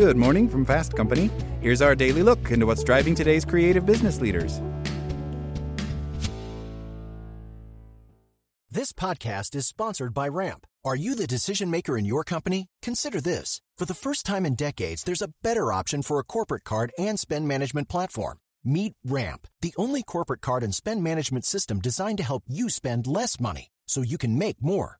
Good morning from Fast Company. Here's our daily look into what's driving today's creative business leaders. This podcast is sponsored by Ramp. Are you the decision maker in your company? Consider this. For the first time in decades, there's a better option for a corporate card and spend management platform. Meet Ramp, the only corporate card and spend management system designed to help you spend less money so you can make more.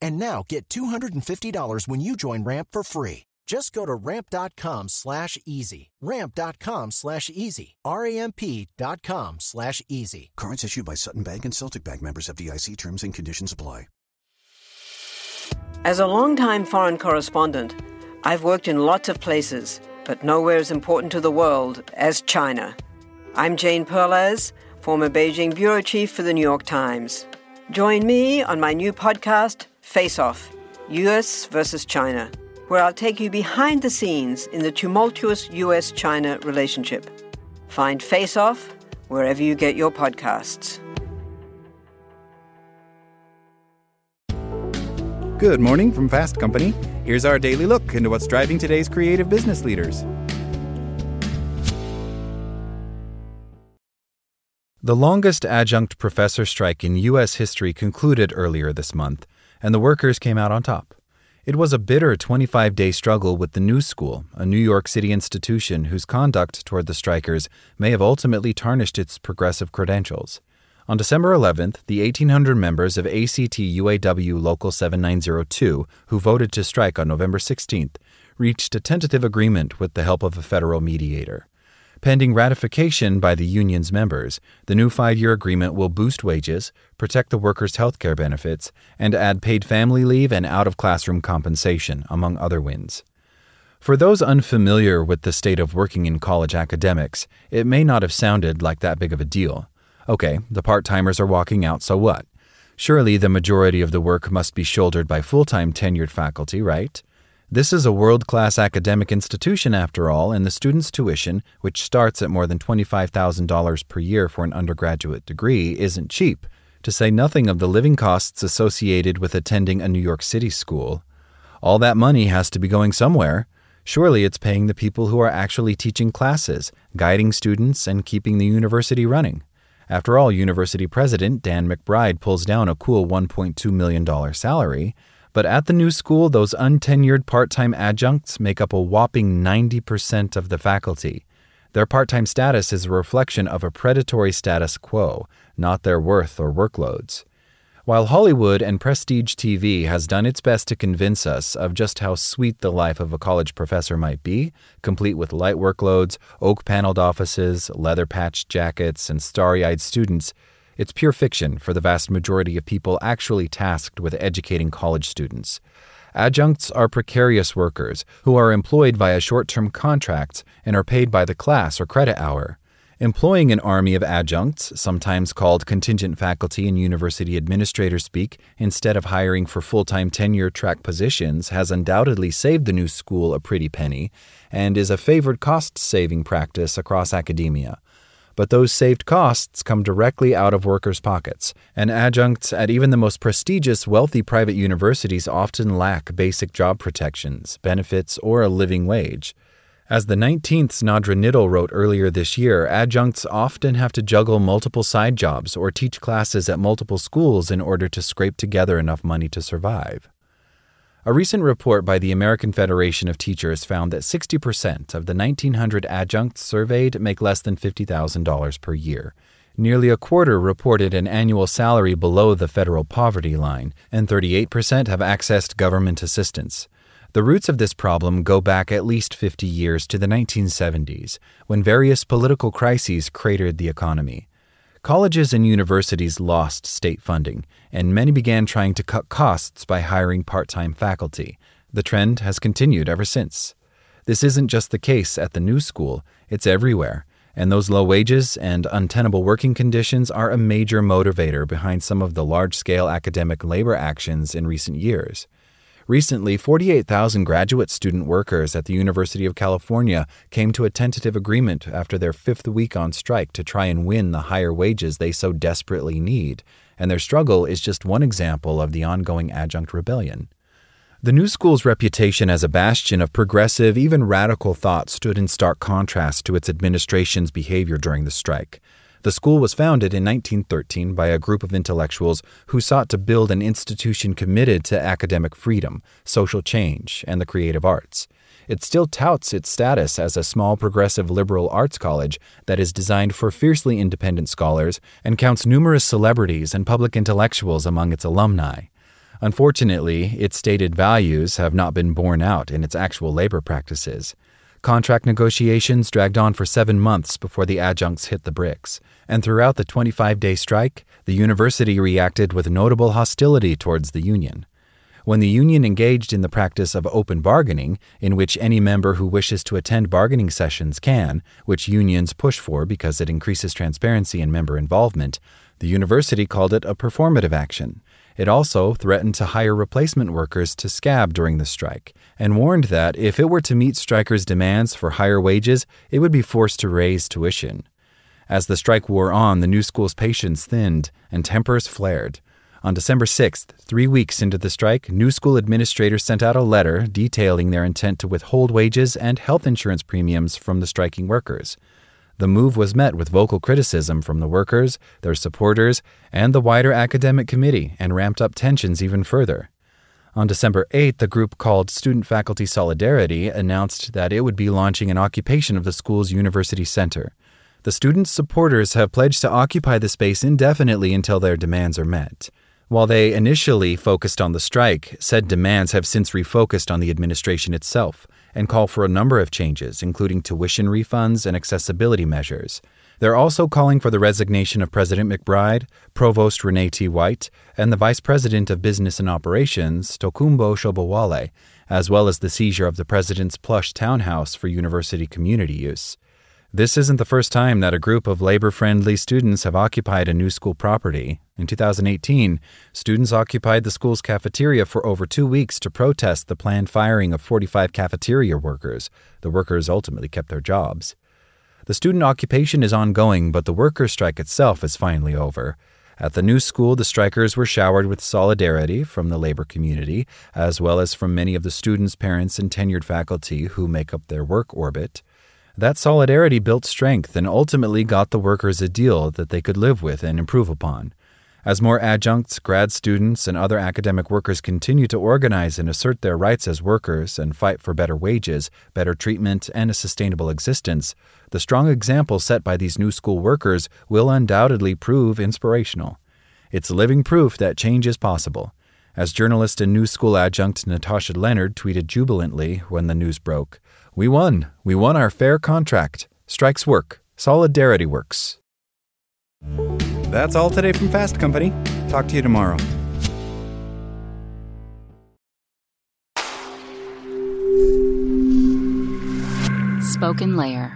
And now get $250 when you join Ramp for free. Just go to ramp.com slash easy. Ramp.com slash easy. R-A-M-P.com slash easy. Cards issued by Sutton Bank and Celtic Bank members FDIC terms and conditions apply. As a longtime foreign correspondent, I've worked in lots of places, but nowhere as important to the world as China. I'm Jane Perlez, former Beijing bureau chief for the New York Times. Join me on my new podcast, Face Off US versus China, where I'll take you behind the scenes in the tumultuous US China relationship. Find Face Off wherever you get your podcasts. Good morning from Fast Company. Here's our daily look into what's driving today's creative business leaders. The longest adjunct professor strike in U.S. history concluded earlier this month, and the workers came out on top. It was a bitter 25 day struggle with the New School, a New York City institution whose conduct toward the strikers may have ultimately tarnished its progressive credentials. On December 11th, the 1,800 members of ACT UAW Local 7902, who voted to strike on November 16th, reached a tentative agreement with the help of a federal mediator. Pending ratification by the union's members, the new five year agreement will boost wages, protect the workers' health care benefits, and add paid family leave and out of classroom compensation, among other wins. For those unfamiliar with the state of working in college academics, it may not have sounded like that big of a deal. Okay, the part timers are walking out, so what? Surely the majority of the work must be shouldered by full time tenured faculty, right? This is a world class academic institution, after all, and the student's tuition, which starts at more than $25,000 per year for an undergraduate degree, isn't cheap, to say nothing of the living costs associated with attending a New York City school. All that money has to be going somewhere. Surely it's paying the people who are actually teaching classes, guiding students, and keeping the university running. After all, university president Dan McBride pulls down a cool $1.2 million salary, but at the new school, those untenured part time adjuncts make up a whopping 90% of the faculty. Their part time status is a reflection of a predatory status quo, not their worth or workloads. While Hollywood and prestige TV has done its best to convince us of just how sweet the life of a college professor might be, complete with light workloads, oak paneled offices, leather patched jackets, and starry eyed students, it's pure fiction for the vast majority of people actually tasked with educating college students. Adjuncts are precarious workers who are employed via short term contracts and are paid by the class or credit hour. Employing an army of adjuncts, sometimes called contingent faculty in university administrator speak, instead of hiring for full time tenure track positions, has undoubtedly saved the new school a pretty penny and is a favored cost saving practice across academia. But those saved costs come directly out of workers' pockets, and adjuncts at even the most prestigious, wealthy private universities often lack basic job protections, benefits, or a living wage. As the 19th Nadra Nittle wrote earlier this year, adjuncts often have to juggle multiple side jobs or teach classes at multiple schools in order to scrape together enough money to survive. A recent report by the American Federation of Teachers found that 60% of the 1,900 adjuncts surveyed make less than $50,000 per year. Nearly a quarter reported an annual salary below the federal poverty line, and 38% have accessed government assistance. The roots of this problem go back at least 50 years to the 1970s, when various political crises cratered the economy. Colleges and universities lost state funding, and many began trying to cut costs by hiring part time faculty. The trend has continued ever since. This isn't just the case at the new school, it's everywhere. And those low wages and untenable working conditions are a major motivator behind some of the large scale academic labor actions in recent years. Recently, 48,000 graduate student workers at the University of California came to a tentative agreement after their fifth week on strike to try and win the higher wages they so desperately need, and their struggle is just one example of the ongoing adjunct rebellion. The new school's reputation as a bastion of progressive, even radical thought stood in stark contrast to its administration's behavior during the strike. The school was founded in 1913 by a group of intellectuals who sought to build an institution committed to academic freedom, social change, and the creative arts. It still touts its status as a small progressive liberal arts college that is designed for fiercely independent scholars and counts numerous celebrities and public intellectuals among its alumni. Unfortunately, its stated values have not been borne out in its actual labor practices. Contract negotiations dragged on for seven months before the adjuncts hit the bricks, and throughout the 25 day strike, the university reacted with notable hostility towards the union. When the union engaged in the practice of open bargaining, in which any member who wishes to attend bargaining sessions can, which unions push for because it increases transparency and member involvement, the university called it a performative action. It also threatened to hire replacement workers to scab during the strike and warned that if it were to meet strikers' demands for higher wages, it would be forced to raise tuition. As the strike wore on, the new school's patience thinned and tempers flared. On December 6th, three weeks into the strike, new school administrators sent out a letter detailing their intent to withhold wages and health insurance premiums from the striking workers. The move was met with vocal criticism from the workers, their supporters, and the wider academic committee and ramped up tensions even further. On December 8, the group called Student Faculty Solidarity announced that it would be launching an occupation of the school's university center. The students' supporters have pledged to occupy the space indefinitely until their demands are met. While they initially focused on the strike, said demands have since refocused on the administration itself and call for a number of changes, including tuition refunds and accessibility measures. They're also calling for the resignation of President McBride, Provost Renee T. White, and the Vice President of Business and Operations, Tokumbo Shobowale, as well as the seizure of the President's plush townhouse for university community use. This isn't the first time that a group of labor friendly students have occupied a new school property. In 2018, students occupied the school's cafeteria for over two weeks to protest the planned firing of 45 cafeteria workers. The workers ultimately kept their jobs. The student occupation is ongoing, but the workers' strike itself is finally over. At the new school, the strikers were showered with solidarity from the labor community, as well as from many of the students' parents and tenured faculty who make up their work orbit. That solidarity built strength and ultimately got the workers a deal that they could live with and improve upon. As more adjuncts, grad students, and other academic workers continue to organize and assert their rights as workers and fight for better wages, better treatment, and a sustainable existence, the strong example set by these new school workers will undoubtedly prove inspirational. It's living proof that change is possible. As journalist and new school adjunct Natasha Lennard tweeted jubilantly when the news broke, we won. We won our fair contract. Strikes work. Solidarity works. That's all today from Fast Company. Talk to you tomorrow. Spoken Layer.